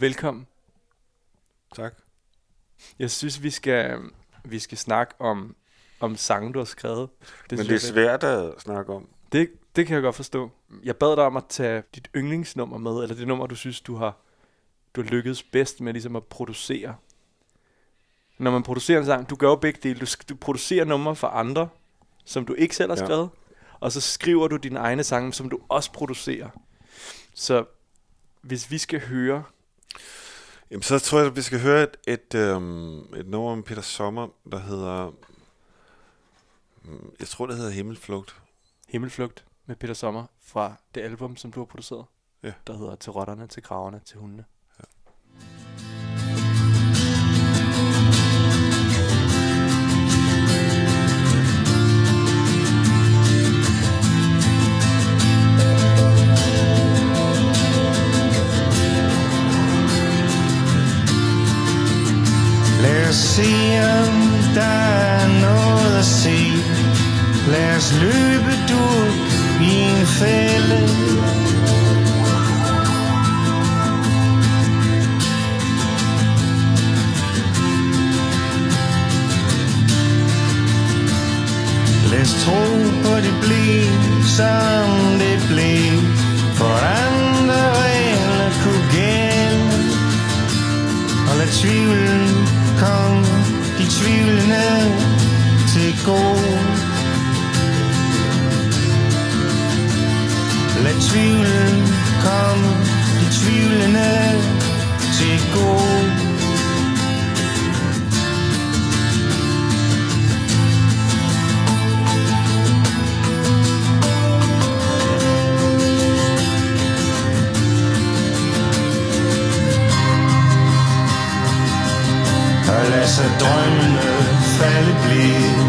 Velkommen. Tak. Jeg synes, vi skal, vi skal snakke om, om sange, du har skrevet. Det Men det er svært at snakke om. Det, det kan jeg godt forstå. Jeg bad dig om at tage dit yndlingsnummer med, eller det nummer, du synes, du har, du har lykkedes bedst med ligesom at producere. Når man producerer en sang, du gør jo begge dele. Du, du producerer numre for andre, som du ikke selv har Ja. skrevet, og så skriver du dine egne sange, som du også producerer. Så hvis vi skal høre, Jamen, så tror jeg, at vi skal høre et, et, øhm, et nummer med Peter Sommer, der hedder... mm, Jeg tror, det hedder Himmelflugt. Himmelflugt med Peter Sommer fra det album, som du har produceret, Ja. der hedder Til rotterne, til kraverne, til hundene. Lad os se, om der er noget at se. Lad os løbe du i en fælde. Lad os tro på det blev, som det blev. For andre regler kunne gælde. Og lad tvivlen tvivlende til gode. Lad tvivlen komme de tvivlende til gode. Og lad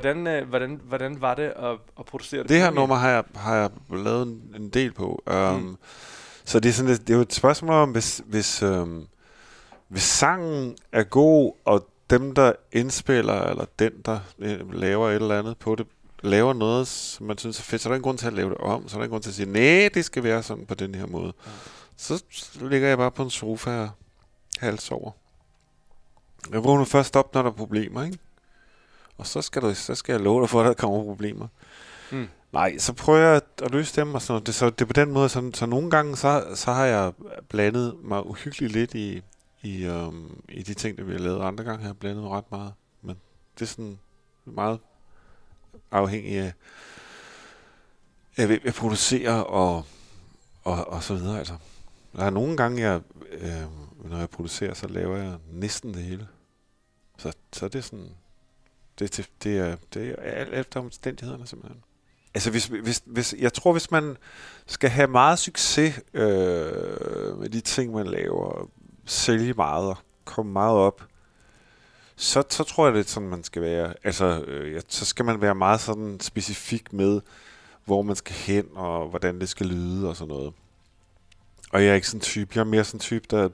hvordan, øh, hvordan, hvordan var det at, at producere det? Det her nummer har jeg, har jeg lavet en, en del på. Um, Mm. Så det er, sådan, lidt- det er jo et spørgsmål om, hvis, hvis, um, hvis sangen er god, og dem, der indspiller, eller den, der øh, laver et eller andet på det, laver noget, som man synes er fedt, så er der ingen grund til at lave det om. Så er der ingen grund til at sige, nej, det skal være sådan på den her måde. Ja. Så ligger jeg bare på en sofa og hals over. Jeg vågner først op, når der er problemer, ikke? Og så skal, du, så skal jeg love dig for, at der kommer problemer. Mm. Nej, så prøver jeg at, løse dem og sådan. Det, så det er på den måde, så, så nogle gange, så, så har jeg blandet mig uhyggeligt lidt i, i, øhm, i de ting, der vi har lavet. Andre gange har jeg blandet mig ret meget. Men det er sådan meget afhængigt af, af hvem jeg producerer og, og, og så videre. Altså. Der er nogle gange, jeg, øh, når jeg producerer, så laver jeg næsten det hele. Så, så det er sådan... Det, det, er, det er alt efter omstændighederne simpelthen. Altså, hvis, hvis, hvis, jeg tror, hvis man skal have meget succes øh, med de ting, man laver, sælge meget og komme meget op, så, så tror jeg, det er sådan, man skal være. Altså, øh, ja, så skal man være meget sådan specifik med, hvor man skal hen, og hvordan det skal lyde og sådan noget. Og jeg er ikke sådan en type. Jeg er mere sådan en type, der,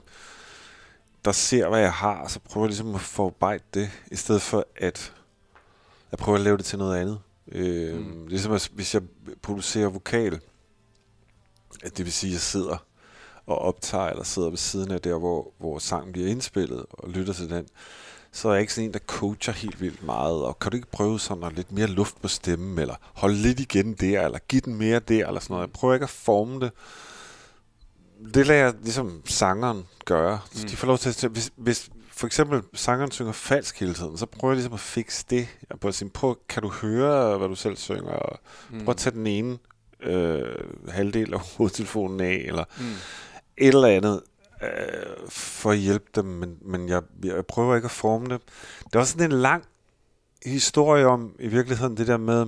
der ser, hvad jeg har, og så prøver ligesom at forarbejde det, i stedet for at jeg prøver at lave det til noget andet. Øh, Mm. Ligesom at, hvis jeg producerer vokal, at det vil sige, at jeg sidder og optager, eller sidder ved siden af der, hvor, hvor sangen bliver indspillet, og lytter til den, så er jeg ikke sådan en, der coacher helt vildt meget, og kan du ikke prøve sådan at lidt mere luft på stemmen, eller holde lidt igen der, eller give den mere der, eller sådan noget. Jeg prøver ikke at forme det. Det lader jeg ligesom sangeren gøre. Så Mm. de får lov til at... Hvis, hvis for eksempel sangeren synger falsk hele tiden, så prøver jeg ligesom at fikse det. Jeg prøver at sige, prøv, kan du høre, hvad du selv synger? Og Mm. prøv at tage den ene øh, halvdel af hovedtelefonen af, eller Mm. et eller andet, øh, for at hjælpe dem, men, men jeg, jeg prøver ikke at forme det. Det er også sådan en lang historie om, i virkeligheden, det der med,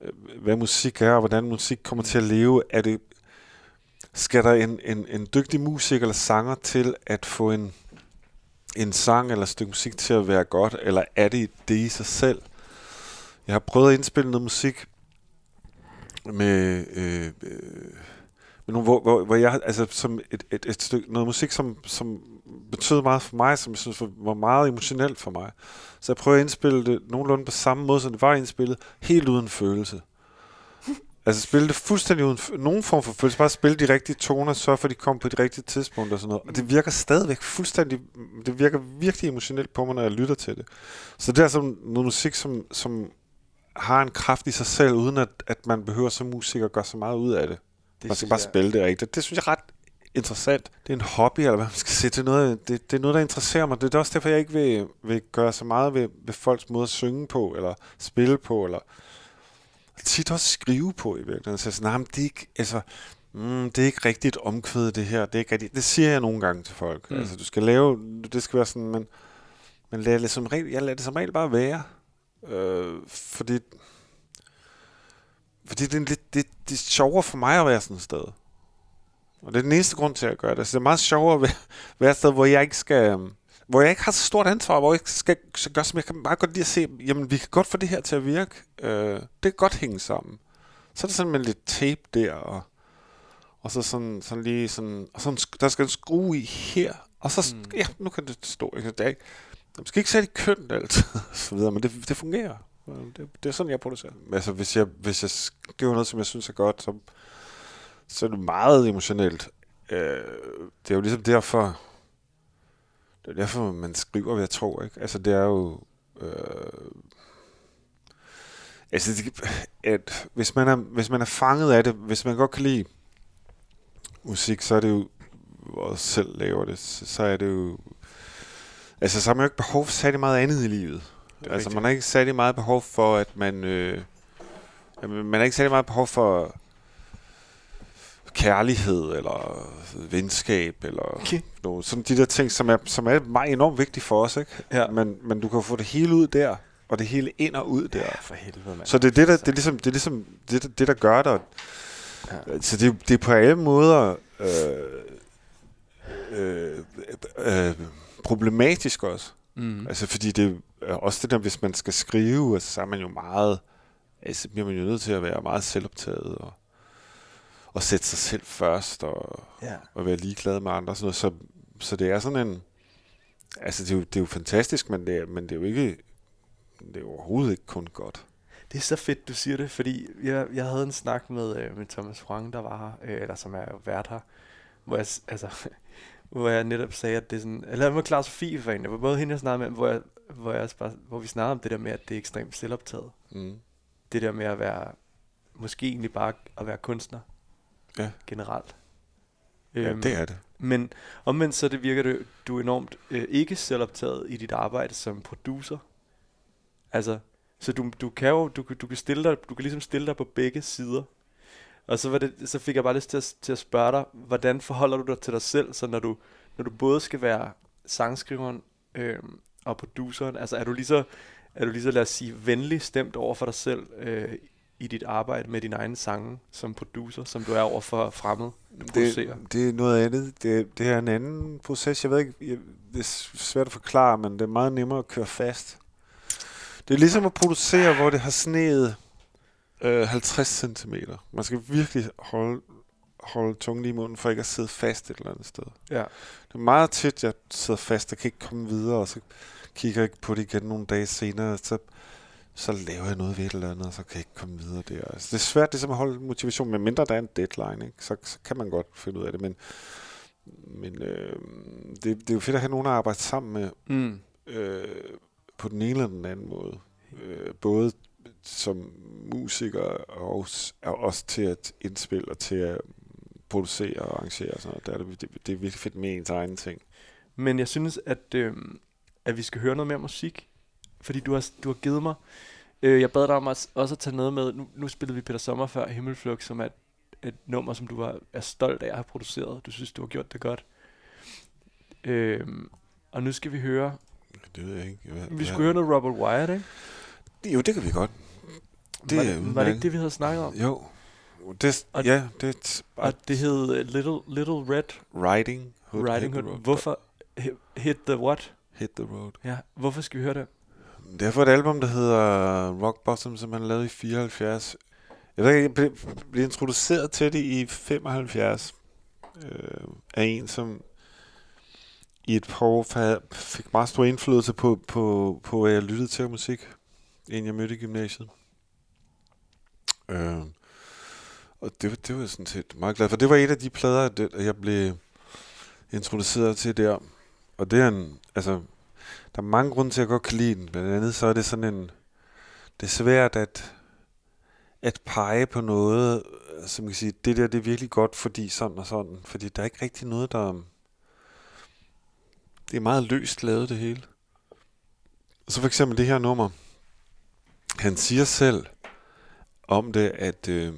øh, hvad musik er, og hvordan musik kommer til at leve. Er det, skal der en, en, en dygtig musiker eller sanger til at få en, en sang eller et stykke musik til at være godt, eller er det det i sig selv? Jeg har prøvet at indspille noget musik med, øh, øh, med nogle, hvor, hvor, hvor jeg, altså som et, et, et stykke, noget musik, som, som betød meget for mig, som jeg synes var, var meget emotionelt for mig. Så jeg prøver at indspille det nogenlunde på samme måde, som det var indspillet, helt uden følelse. Altså spille det fuldstændig uden nogen form for følelse. Bare spille de rigtige toner, sørge for, at de kommer på de rigtige tidspunkter og sådan noget. Og det virker stadigvæk fuldstændig... Det virker virkelig emotionelt på mig, når jeg lytter til det. Så det er sådan noget musik, som, som har en kraft i sig selv, uden at, at man behøver som musiker at gøre så meget ud af det. Det man skal bare jeg- spille det rigtigt. Det synes jeg er ret interessant. Det er en hobby, eller hvad man skal sige. Det er noget, det, det er noget der interesserer mig. Det er også derfor, jeg ikke vil, vil gøre så meget ved, ved folks måde at synge på, eller spille på, eller tit også skrive på i virkeligheden. Så jeg sådan, men det er ikke, altså, mm, det er ikke rigtigt omkvædet det her. Det, er ikke rigtigt. det siger jeg nogle gange til folk. Mm. Altså, du skal lave, det skal være sådan, men, men lad det som regel, jeg lader det som regel bare være. Øh, fordi fordi det er, lidt, det, det er sjovere for mig at være sådan et sted. Og det er den eneste grund til at gøre det. Så det er meget sjovere at være, være et sted, hvor jeg ikke skal... Hvor jeg ikke har så stort ansvar, hvor jeg ikke skal så gøre, som jeg kan bare godt lide at se, jamen vi kan godt få det her til at virke. Øh, det kan godt hænge sammen. Så er der sådan med lidt tape der, og, og så sådan, sådan lige sådan, og sådan, der skal en skrue i her, og så, Mm. ja, nu kan det stå. Ikke? Det er ikke, skal ikke særlig kønt altid, og så videre, men det, det fungerer. Det, det er sådan, jeg producerer. Altså, hvis jeg, hvis jeg skriver noget, som jeg synes er godt, så, så er det meget emotionelt. Øh, det er jo ligesom derfor, det er derfor, man skriver, hvad jeg tror, ikke? Altså, det er jo... Øh, altså, det, at hvis man, er, hvis man er fanget af det, hvis man godt kan lide musik, så er det jo, og selv laver det, så, er det jo... Altså, så har man jo ikke behov for særlig meget andet i livet. Altså, rigtigt. man har ikke særlig meget behov for, at man... Øh, man har ikke særlig meget behov for kærlighed, eller venskab, eller Okay. nogle, sådan de der ting, som er, som er meget enormt vigtige for os, ikke? Ja. Men, men du kan få det hele ud der, og det hele ind og ud der. Ja, for helvede, mand. Så det er det, der, det er ligesom, det, er ligesom det, der- det, der gør dig. Ja. Så det, er- det er på alle måder øh, øh, øh, problematisk også. Mm. Altså fordi det øh, også det der, hvis man skal skrive, altså, så er man jo meget, altså bliver man jo nødt til at være meget selvoptaget og, og sætte sig selv først og, Ja. og være ligeglad med andre sådan noget. Så, så det er sådan en, altså det er jo, det er jo fantastisk, men det er, men det er jo ikke, det er jo overhovedet ikke kun godt. Det er så fedt, du siger det, fordi jeg, jeg havde en snak med, øh, med Thomas Frank, der var her, øh, eller som er vært her, hvor jeg, altså, hvor jeg netop sagde, at det er sådan, eller med Claus Sofie for en, det var både hende, jeg snakkede med, hvor, jeg, hvor, jeg også bare, hvor vi snakkede om det der med, at det er ekstremt selvoptaget. Mm. Det der med at være, måske egentlig bare at være kunstner Ja. generelt. Ja, det er det. Men omvendt så det virker det, du er enormt øh, ikke selvoptaget i dit arbejde som producer. Altså, så du, du kan jo, du, kan- du kan stille dig, du kan ligesom stille dig på begge sider. Og så, var det, så fik jeg bare lyst til at, til at spørge dig, hvordan forholder du dig til dig selv, så når du, når du både skal være sangskriveren øh, og produceren, altså er du lige så, er du lige så, lad os sige, venlig stemt over for dig selv øh, i dit arbejde med dine egne sange som producer, som du er over for fremmed, producerer? Det, det er noget andet. Det, det er en anden proces. Jeg ved ikke, jeg, det er svært at forklare, men det er meget nemmere at køre fast. Det er ligesom at producere, hvor det har sneet øh, 50 cm. Man skal virkelig holde, holde tungen lige i munden, for ikke at sidde fast et eller andet sted. Ja. Det er meget tit, jeg sidder fast og kan ikke komme videre, og så kigger jeg ikke på det igen nogle dage senere, så, så laver jeg noget ved et eller andet, og så kan jeg ikke komme videre der. Altså, det er svært ligesom at holde motivation, men mindre der er en deadline, ikke? Så, så kan man godt finde ud af det, men, men øh, det, det er jo fedt at have nogen at arbejde sammen med, Mm. øh, på den ene eller den anden måde. Øh, både som musiker og, s- og også til at indspille og til at producere og arrangere og sådan noget. Der er det, det, det er virkelig fedt med ens egen ting. Men jeg synes, at, øh, at vi skal høre noget mere musik. Fordi du har, du har givet mig... Øh, jeg bad dig om at, også at tage noget med... Nu, nu spillede vi Peter Sommer før, Himmelflugt, som er et, et nummer, som du var, er stolt af at have produceret. Du synes, du har gjort det godt. Øh, og nu skal vi høre... Det ved jeg ikke. Hvad, Vi skulle høre noget Robert Wyatt, ikke? Jo, det kan vi godt. Det var, det, var det ikke det, vi havde snakket om? Jo. Det, Og- ja, det et- Og det hed uh, Little, Little Red Riding Hood. Riding Hood. Hvorfor... Hit the what? Hit the road. Ja, hvorfor skal vi høre det? Det er for et album, der hedder Rock Bottom, som han lavede i 74. Jeg ved ikke, jeg blev, blev introduceret til det i 75 øh, af en, som i et par år fik meget stor indflydelse på, på, på hvad jeg lyttede til musik. inden jeg mødte i gymnasiet. Øh, og det, det var jeg sådan set meget glad for. Det var et af de plader, det- jeg blev introduceret til der. Og det er en, altså, der er mange grunde til, at jeg godt kan lide den. Blandt andet så er det sådan en... Det er svært at, at pege på noget, øh, som kan sige, det der det er virkelig godt, fordi sådan og sådan. Fordi der er ikke rigtig noget, der... Um, det er meget løst lavet, det hele. Så for eksempel det her nummer. Han siger selv om det, at, øh,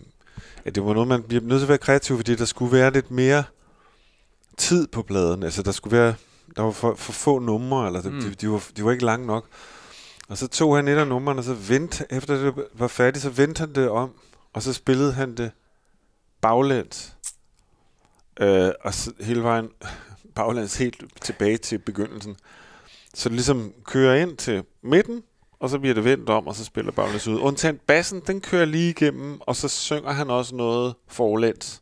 at det var noget, man bliver nødt til at være kreativ, fordi der skulle være lidt mere tid på pladen. Altså, der skulle være der var for, for få numre, eller Mm. de, de, var, de var ikke lange nok. Og så tog han et af numrene, og så vendte, efter det var færdigt, så vendte han det om, og så spillede han det baglæns. Øh, og så hele vejen baglæns helt tilbage til begyndelsen. Så det ligesom kører ind til midten, og så bliver det vendt om, og så spiller baglæns ud. Undtagen bassen, den kører lige igennem, og så synger han også noget forlæns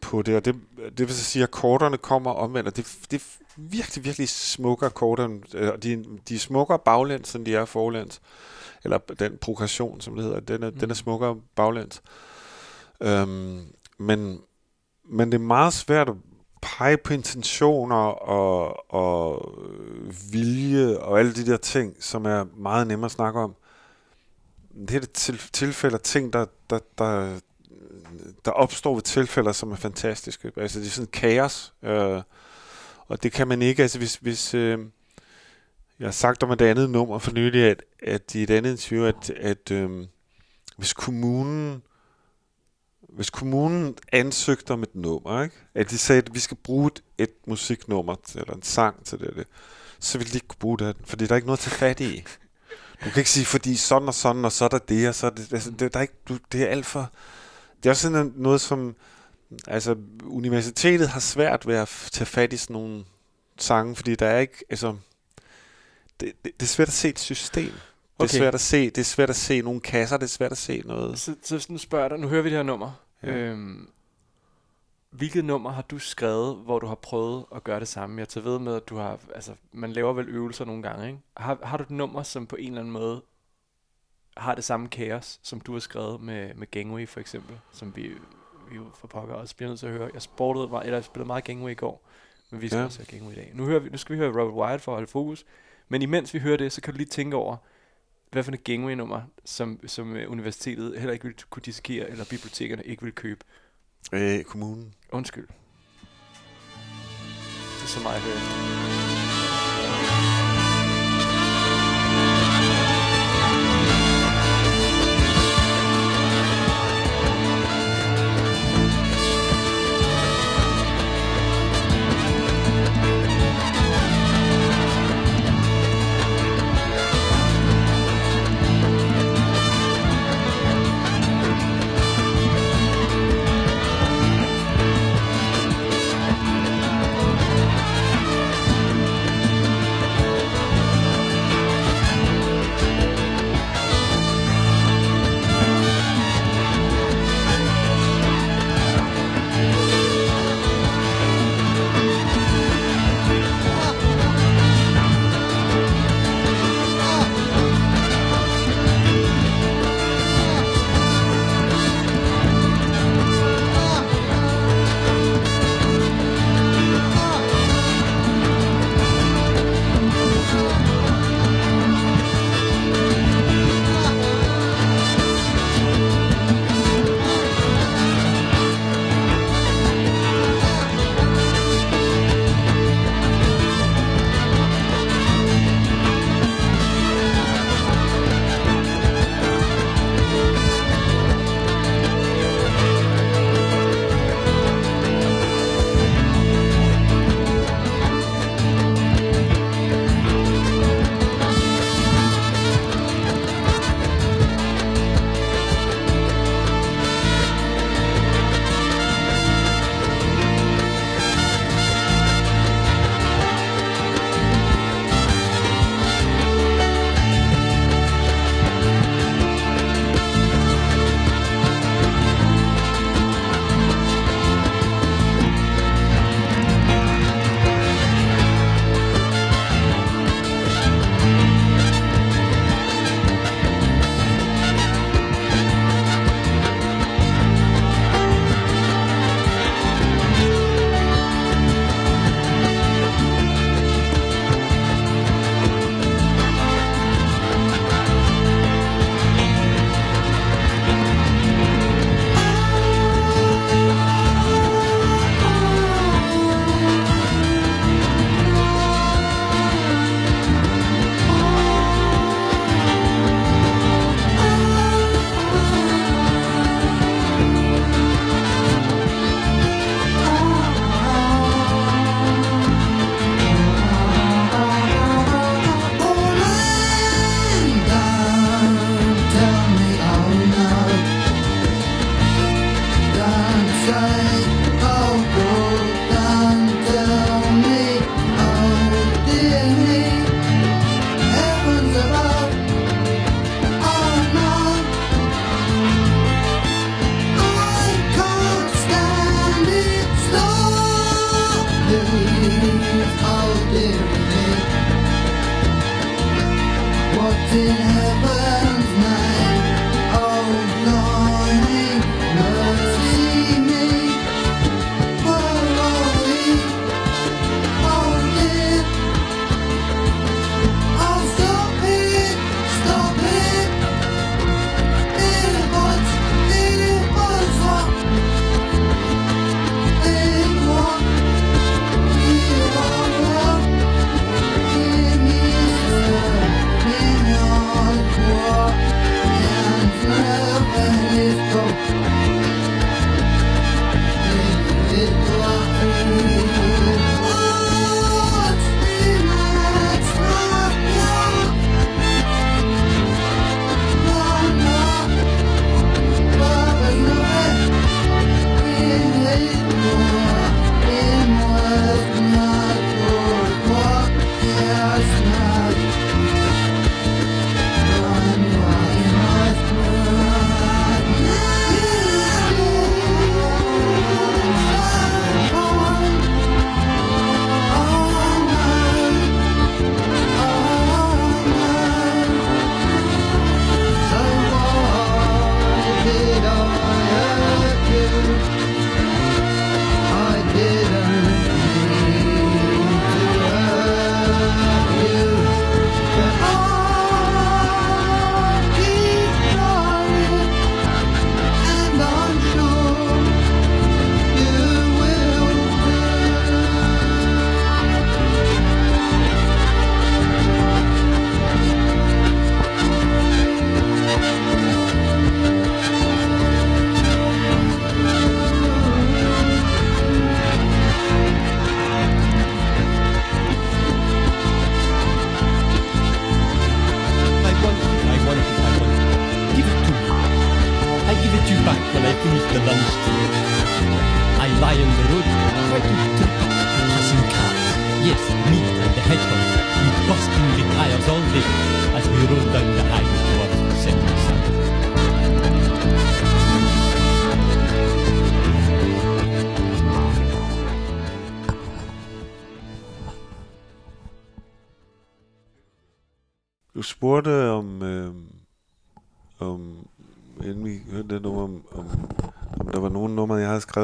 på det, og det, det vil så sige, at akkorderne kommer omvendt, og det, det virkelig, virkelig smukke akkorder. Øh, og De, de er smukkere baglæns, end de er forlæns. Eller den progression, som det hedder, den er, mm. den er smukkere baglæns. Øhm, men, men det er meget svært at pege på intentioner og, og vilje og alle de der ting, som er meget nemmere at snakke om. Det er det til, tilfælde af ting, der, der, der, der opstår ved tilfælde, som er fantastiske. Altså det er sådan kaos, øh, og det kan man ikke, altså hvis, hvis øh, jeg har sagt om et andet nummer for nylig, at, at i et andet interview, at, at øh, hvis kommunen hvis kommunen ansøgte om et nummer, ikke? at de sagde, at vi skal bruge et, et musiknummer, til- eller en sang til det, det, så ville de ikke kunne bruge det, fordi der er ikke noget til fat i. Du kan ikke sige, fordi sådan og sådan, og så er der det, og så er det, altså, det, der er ikke, du, det er alt for... Det er også sådan noget, som... Altså, universitetet har svært ved at tage fat i sådan nogle sange, fordi der er ikke... Altså, det, det, det er svært at se et system. Det er Okay. svært at se, det er svært at se nogle kasser, det er svært at se noget. Så, så nu spørger dig, nu hører vi det her nummer. Ja. Øhm, hvilket nummer har du skrevet, hvor du har prøvet at gøre det samme? Jeg tager ved med, at du har, altså, man laver vel øvelser nogle gange, ikke? Har, har du et nummer, som på en eller anden måde har det samme kaos, som du har skrevet med, med Gangway for eksempel, som vi jo for pokker også bliver nødt til at høre. Jeg, sportede, meget- eller jeg spillede meget Gangway i går, men vi skal Ja. også have Gangway i dag. Nu, hører vi, nu skal vi høre Robert Wyatt for at holde fokus, men imens vi hører det, så kan du lige tænke over, hvad for et Gangway-nummer, som, som øh, universitetet heller ikke ville kunne diskere, eller bibliotekerne ikke vil købe. Øh, kommunen. Undskyld. Det er så meget, jeg hører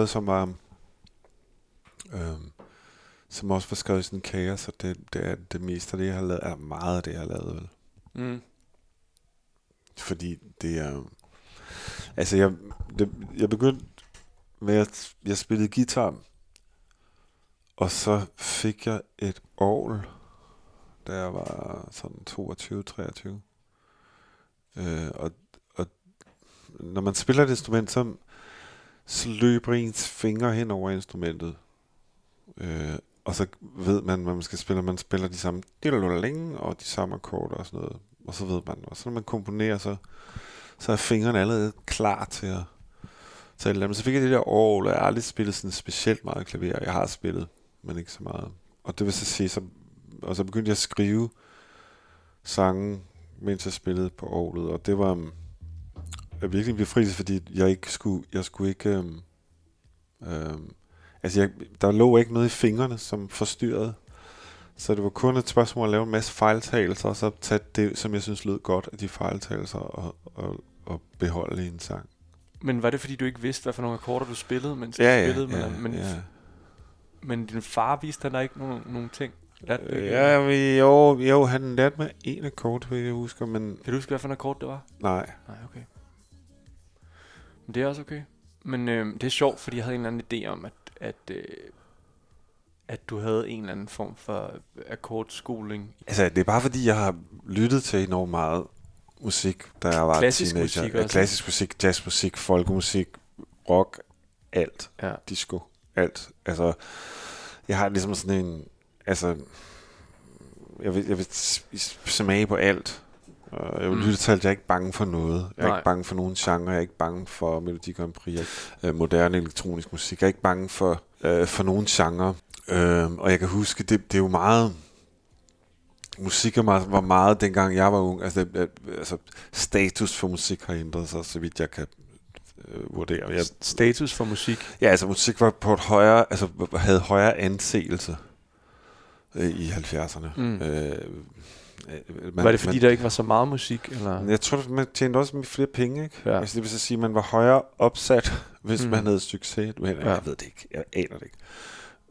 skrevet, som var, øh, som også var skrevet i sådan en kaos, og det, det er det meste af det, jeg har lavet, er meget af det, jeg har lavet, vel? Mm. Fordi det er... Altså, jeg, det, jeg begyndte med, at jeg spillede guitar, og så fik jeg et orgel, da jeg var sådan 22-23. Øh, og, og når man spiller et instrument, så, så løber ens fingre hen over instrumentet. Øh, og så ved man, hvad man skal spille. Man spiller de samme længe og de samme akkorder og sådan noget. Og så ved man. Og så når man komponerer, så, så er fingrene allerede klar til at så, eller andet. så fik jeg det der år, og jeg har aldrig spillet sådan specielt meget klaver. Jeg har spillet, men ikke så meget. Og det vil så sige, så, og så begyndte jeg at skrive sange, mens jeg spillede på orglet, og det var um, virkelig en befrielse, fordi jeg ikke skulle, jeg skulle ikke, um, um, altså jeg, der lå ikke noget i fingrene, som forstyrrede. Så det var kun et spørgsmål at lave en masse fejltagelser, og så tage det, som jeg synes lød godt af de fejltagelser, og, og, og beholde i en sang. Men var det, fordi du ikke vidste, hvad for nogle akkorder du spillede, mens Ja, du ja, spillede? ja, men, men, ja. men din far viste dig ikke nogen, nogen ting? Lærte? Ja, men jo, jo, han lærte mig en akkord, vil jeg husker, men Kan du huske, hvad for en akkord det var? nej. Nej, okay. Men det er også okay. Men øh, det er sjovt, fordi jeg havde en eller anden idé om, at, at, øh, at du havde en eller anden form for akkordskoling. Altså, det er bare fordi, jeg har lyttet til enormt meget musik, da jeg var Klassisk teenager. musik også, Klassisk musik, jazzmusik, folkemusik, rock, alt. Ja. Disco, alt. Altså, jeg har ligesom sådan en... Altså, jeg vil, jeg vil smage på alt. Og jeg vil Mm. lytte til. Jeg er ikke bange for noget. Jeg er Nej. ikke bange for nogen genre. Jeg er ikke bange for Melodi Grand Prix. Øh, moderne elektronisk musik. Jeg er ikke bange for, øh, for nogen genre. Øh, og jeg kan huske, det, det er jo meget... Musik var meget, dengang jeg var ung. Altså, det, altså, status for musik har ændret sig, så vidt jeg kan øh, vurdere. Jeg, Status for musik. Ja, altså musik var på et højere, altså havde højere anseelse øh, i 70'erne. Mm. Øh, øh, man, var det, fordi der ikke var så meget musik? Eller? man, jeg tror, man tjente også flere penge, ikke? Ja. Altså, det vil så sige, at man var højere opsat, hvis Mm. man havde succes. Men, Ja. Jeg ved det ikke. Jeg aner det ikke.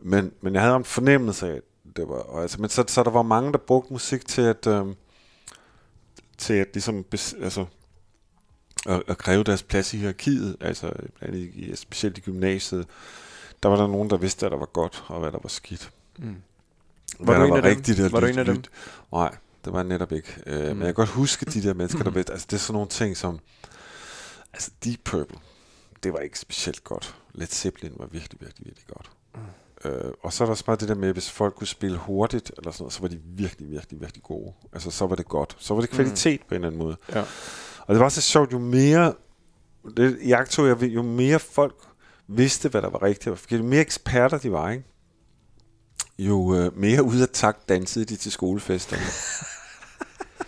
Men, men jeg havde en fornemmelse af, at det var... Og altså, men så, så der var mange, der brugte musik til at... Øhm, til at ligesom... Altså, at, at kræve deres plads i hierarkiet, altså i, specielt i gymnasiet, der var der nogen, der vidste, hvad der var godt, og hvad der var skidt. Mm. Hvad du der en var af dem? rigtigt at Var du en af dem? Nej, det var jeg netop ikke. Uh, mm. Mm. Men jeg kan godt huske de der mennesker, der vidste, altså det er sådan nogle ting som, altså Deep Purple, det var ikke specielt godt. Led Zeppelin var virkelig, virkelig, virkelig godt. Mm. Uh, og så er der også bare det der med, hvis folk kunne spille hurtigt, eller sådan noget, så var de virkelig, virkelig, virkelig gode. Altså så var det godt. Så var det kvalitet mm. på en eller anden måde. Ja. Og det var så sjovt, jo mere, det jeg, ved, jo mere folk vidste, hvad der var rigtigt, jo mere eksperter de var, ikke? jo øh, mere ud af takt dansede de til skolefesterne.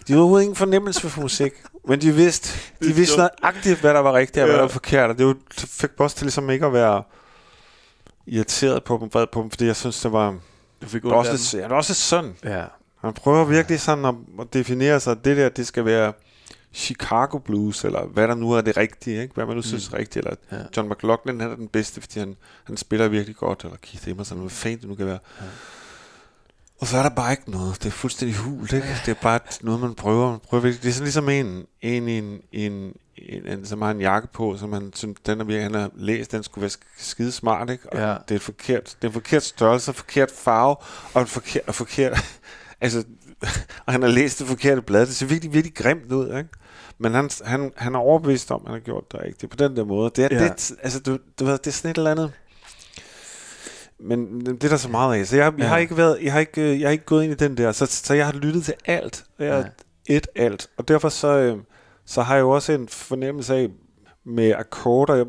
de havde overhovedet ingen fornemmelse for musik, men de vidste, de vidste aktivt, hvad der var rigtigt og hvad der var forkert, og det fik mig også til ligesom ikke at være irriteret på dem, vred på dem, fordi jeg synes, det var, Du fik det var ondt også, lidt, ja, det også lidt sådan. Ja. Han prøver virkelig sådan at, at definere sig, at det der, det skal være Chicago Blues, eller hvad der nu er det rigtige, ikke? hvad man nu mm. synes er rigtigt, eller Ja. John McLaughlin han er den bedste, fordi han, han spiller virkelig godt, eller Keith Emerson, hvad fanden det nu kan være. Ja. Og så er der bare ikke noget. Det er fuldstændig hult, ikke? Det er bare noget, man prøver. Man prøver virkelig. det er sådan ligesom en, en, en, en, en, en, som har en jakke på, som han synes, den er virkelig, han har læst, den skulle være sk- skide smart, ikke? Og Ja. det er forkert, det er en forkert størrelse, forkert farve, og en forkert, og forkert altså, og han har læst det forkerte blad. Det ser virkelig, virkelig grimt ud, ikke? Men han, han, han er overbevist om, at han har gjort det rigtigt på den der måde. Det er, ja. det, altså, du, du ved, det er sådan et eller andet... Men det er der så meget af. Så jeg, jeg, Ja. har ikke været, jeg, har ikke, øh, jeg har ikke gået ind i den der. Så, så jeg har lyttet til alt. Jeg har et alt. Og derfor så, øh, så har jeg jo også en fornemmelse af med akkorder. Jeg,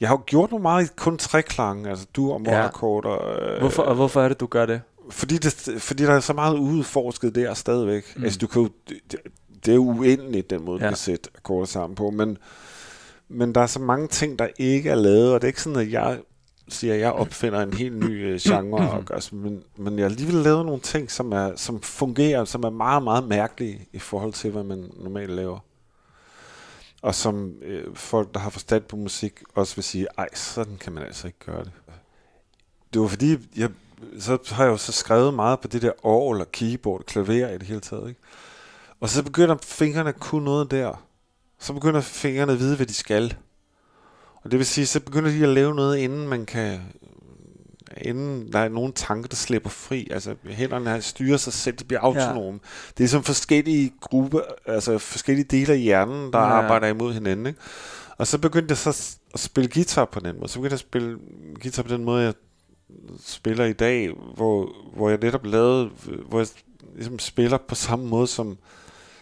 jeg har jo gjort nogle meget i kun treklange, altså du og Ja. akkorder. Øh, Hvorfor, og hvorfor er det, du gør det? fordi, det, fordi der er så meget udforsket der stadigvæk. Mm. Altså, du kan jo, det, det er uendeligt, den måde, Ja. vi kan sætte akkorder sammen på. Men, men der er så mange ting, der ikke er lavet, og det er ikke sådan, at jeg siger, at jeg opfinder en helt ny øh, genre, og gør, men, men jeg har alligevel lavet nogle ting, som, er, som fungerer, som er meget, meget mærkelige i forhold til, hvad man normalt laver. Og som øh, folk, der har forstand på musik, også vil sige, ej, sådan kan man altså ikke gøre det. Det var fordi, jeg, så har jeg jo så skrevet meget på det der orgel og keyboard, klaver i det hele taget. Ikke? Og så begynder fingrene at kunne noget der. Så begynder fingrene at vide, hvad de skal. Og det vil sige, så begynder de at lave noget, inden man kan inden der er nogen tanker, der slipper fri. Altså hænderne styrer sig selv, de bliver autonome. Ja. Det er som forskellige grupper, altså forskellige dele af hjernen, der ja. arbejder imod hinanden. Ikke? Og så begyndte jeg så at spille guitar på den måde. Så begyndte jeg at spille guitar på den måde, jeg spiller i dag, hvor, hvor jeg netop lavede, hvor jeg ligesom spiller på samme måde, som,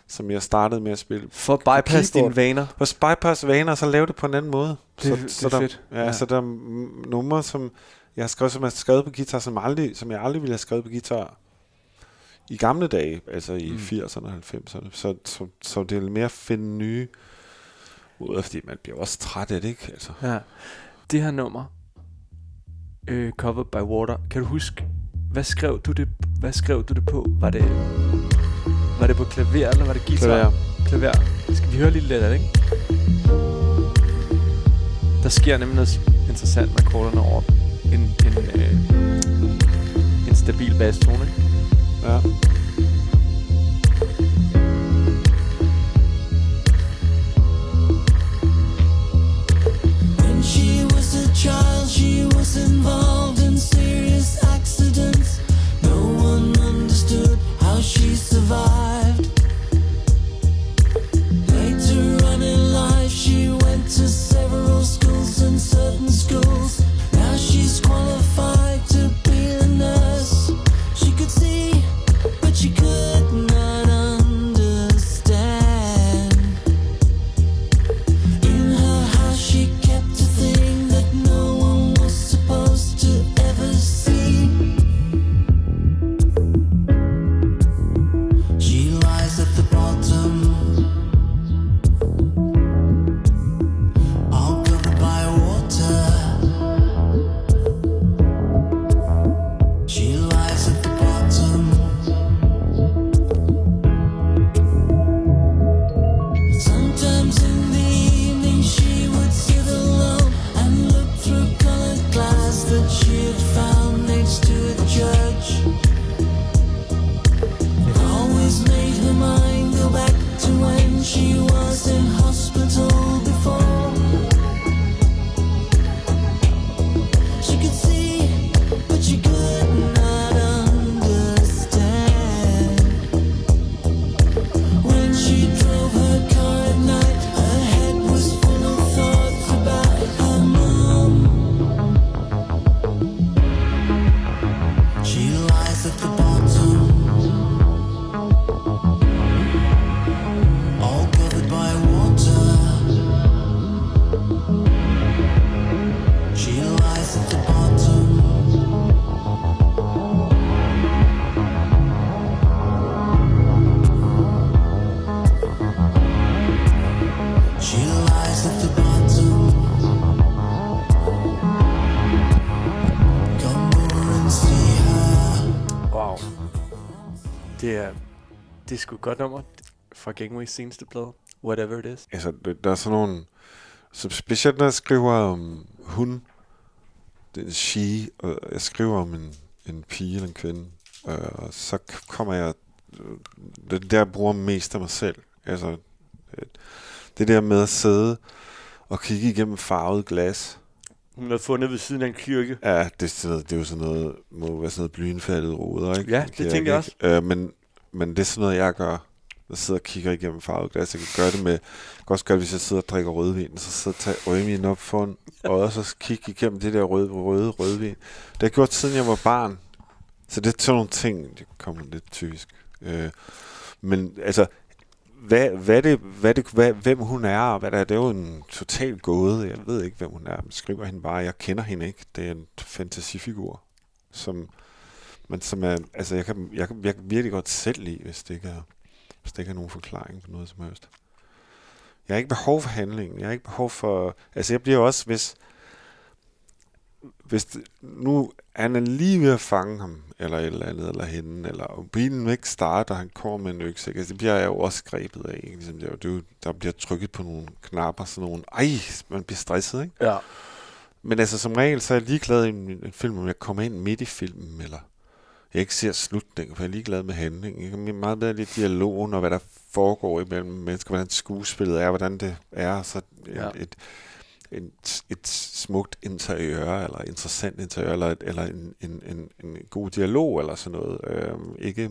som jeg startede med at spille. For at bypass dine vaner. For at bypass vaner, og så lave det på en anden måde. Det, så, det så er der, fedt. Ja, ja, så der er numre, som jeg har skrevet, som jeg har skrevet på guitar, som, aldrig, som jeg aldrig ville have skrevet på guitar i gamle dage, altså i mm. 80'erne og 90'erne. Så, så, så det er mere at finde nye måder, fordi man bliver også træt af det, ikke? Altså. Ja. Det her nummer, øh, Covered by Water, kan du huske, hvad skrev du det, hvad skrev du det på? Var det, var det på klaver, eller var det guitar? Klaver. Klaver. Skal vi høre lidt lidt af det, ikke? Der sker nemlig noget interessant med akkorderne over en, en, øh, en stabil ikke? Ja. Det er, det er sgu et godt nummer fra Gangways seneste plade. Whatever it is. Altså, der- der er sådan nogle... Så specielt når jeg skriver om hun, det er she, og jeg skriver om en, en pige eller en kvinde, øh, og så kommer jeg... Det der, jeg bruger mest af mig selv. Altså, øh, det der med at sidde og kigge igennem farvet glas. Hun er fundet ved siden af en kirke. Ja, det, er sådan noget, det er jo sådan noget, må være sådan noget blyindfattet ruder, ikke? Ja, det tænker jeg ikke. Øh, men, men det er sådan noget, jeg gør. Jeg sidder og kigger igennem farvet glas. Jeg kan gøre det med, jeg kan også gøre det, hvis jeg sidder og drikker rødvin, så sidder jeg og tager rødvin op foran, og også kigge igennem det der røde, røde rødvin. Det har jeg gjort, siden jeg var barn. Så det er sådan nogle ting, det kommer lidt typisk. Øh, men altså, hvad, hvad det, hvad det, hvad, hvem hun er, og hvad der er, det er jo en total gåde. Jeg ved ikke, hvem hun er. Man skriver hende bare, jeg kender hende ikke. Det er en fantasifigur, som, men som er, altså jeg kan, jeg, kan, jeg kan virkelig godt selv lide, hvis det ikke er, hvis det ikke er nogen forklaring på noget som helst. Jeg har ikke behov for handlingen. Jeg har ikke behov for... Altså, jeg bliver også, hvis... hvis det, nu han er lige ved at fange ham, eller et eller andet, eller hende, eller og bilen ikke starte, og han kommer med en økse. ikke? Altså, det bliver jeg jo også grebet af. Ikke? Ligesom, det er jo, er der bliver trykket på nogle knapper, sådan nogle, ej, man bliver stresset, ikke? Ja. Men altså, som regel, så er jeg ligeglad i en, en film, om jeg kommer ind midt i filmen, eller jeg ikke ser slutningen, for jeg er ligeglad med handlingen. Jeg kan meget bedre lide dialogen, og hvad der foregår imellem mennesker, hvordan skuespillet er, hvordan det er, så ja. et, et, et smukt interiør, eller interessant interiør, eller, eller en, en, en, en god dialog, eller sådan noget. Øhm, ikke,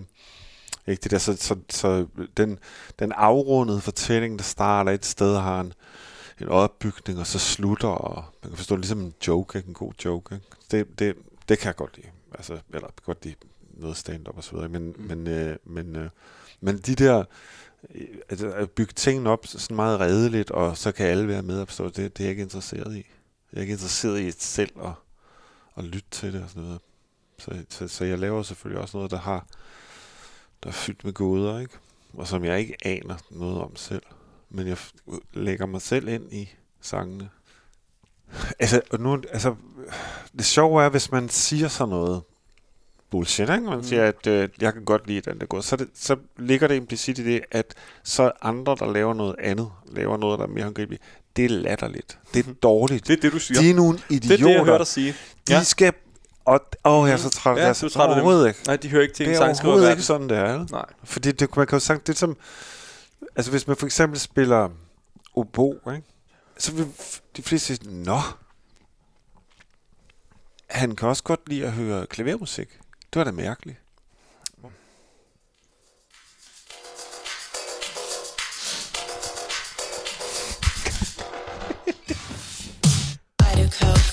ikke det der, så, så, så den, den afrundede fortælling, der starter et sted, har en, en opbygning, og så slutter, og man kan forstå det ligesom en joke, en god joke. Ikke? Det, det, det kan jeg godt lide. Altså, eller godt lide noget stand-up og så videre. Men, Mm. men, øh, men, øh, men de der, Øh, altså, at bygge tingene op sådan meget redeligt, og så kan alle være med og forstå, det, det er jeg ikke interesseret i. Jeg er ikke interesseret i selv at, at lytte til det og sådan noget. Så, så, så jeg laver selvfølgelig også noget, der har der er fyldt med goder, ikke? Og som jeg ikke aner noget om selv. Men jeg lægger mig selv ind i sangene. Altså, og nu, altså, det sjove er, hvis man siger sådan noget bullshit, ikke? Man Mm. siger, at øh, jeg kan godt lide den der går, så, er det, så ligger det implicit i det, at så andre, der laver noget andet, laver noget, der er mere håndgribeligt. Det er latterligt. Det er dårligt. Det er det, du siger. De er nogle det er idioter. det, jeg hørte dig sige. De Ja. skal... Og, åh, jeg er så træt Ja, det. du er træt af dem. Ikke. Nej, de hører ikke til Det en er sangskriver. overhovedet ikke sådan, det er. Nej. Fordi det, man kan jo sagt, det er som... Altså, hvis man for eksempel spiller obo, ikke? så vil de fleste sige, Nå, han kan også godt lide at høre klavermusik. Det var da mærkeligt. I do coke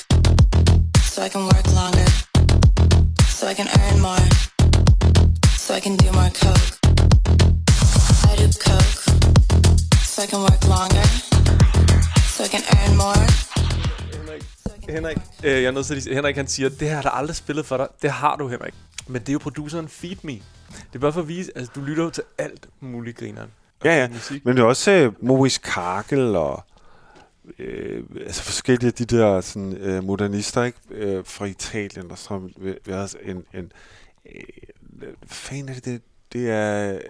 so I can work longer, so I can earn more, so I can do more coke. I do coke so I can work longer, so I can earn more. Henrik, øh, jeg er nødt til at sige, Henrik han siger, det her har der aldrig spillet for dig. Det har du, Henrik. Men det er jo produceren Feed Me. Det er bare for at vise, altså du lytter jo til alt muligt, grineren. Ja, ja. Musik. Men det er også øh, Maurice Karkel og øh, altså forskellige af de der sådan, øh, modernister ikke? Øh, fra Italien, der har været en... en øh, fanden er det? Det, det er øh,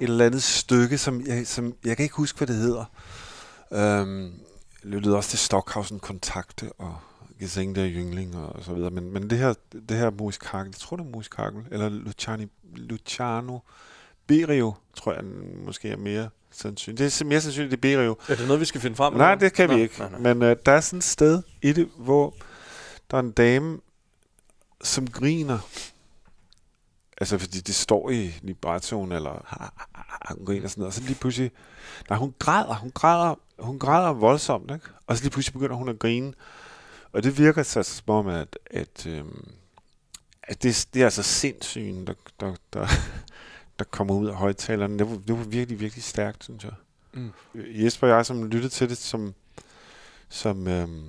et eller andet stykke, som jeg, som jeg kan ikke huske, hvad det hedder. Øhm, lyttede også til Stockhausen Kontakte og Gesang der Jüngling og, så videre. Men, men det her, det her Maurice Karkel, jeg tror det er Karkel, eller Luciani, Luciano Berio, tror jeg måske er mere sandsynligt. Det er mere sandsynligt, det er Berio. Er det noget, vi skal finde frem? Nej, eller det kan hvad? vi ikke. nej, nej. Men øh, der er sådan et sted i det, hvor der er en dame, som griner. Altså, fordi det står i librettoen, eller hun griner sådan noget. Og så lige pludselig... Nej, hun græder. Hun græder, hun græder voldsomt, ikke? Og så lige pludselig begynder hun at grine. Og det virker så som om, at, at, øhm, at det, det er altså sindssygen, der, der, der, der kommer ud af højtalerne. Det var, det var virkelig, virkelig stærkt, synes jeg. Mm. Jesper og jeg, som lyttede til det som, som, øhm,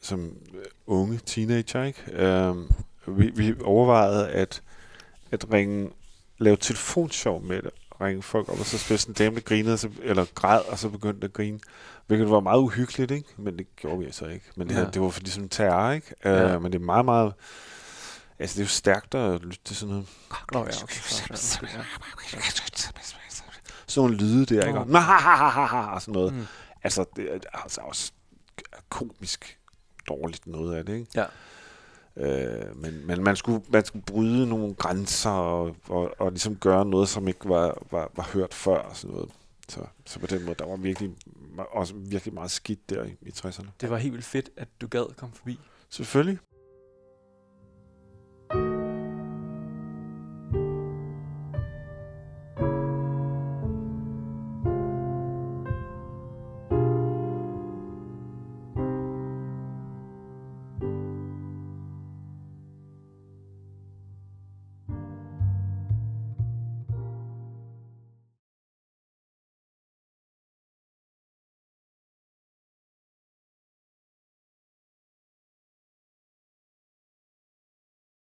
som øh, unge teenager, ikke? Øhm, vi, vi overvejede at, at ringe, lave telefonshow med det, ringe folk op, og så spille sådan dame, der grinede, så, eller græd, og så begyndte at grine. Hvilket var meget uhyggeligt, ikke? Men det gjorde vi så ikke. Men det, Ja. det var for ligesom terror, ikke? Ja. Men det er meget, meget... Altså, det er jo stærkt at lytte til sådan noget. Nå, ja, okay. Sådan nogle lyde der, ikke? Og, sådan noget. Mm. Altså, det er altså også komisk dårligt noget af det, ikke? Ja. Øh, men, men man, skulle, man skulle bryde nogle grænser og, og, og ligesom gøre noget, som ikke var, var, var hørt før og sådan noget. Så, så på den måde, der var virkelig, også virkelig meget skidt der i, i 60'erne. Det var helt vildt fedt, at du gad komme forbi. Selvfølgelig.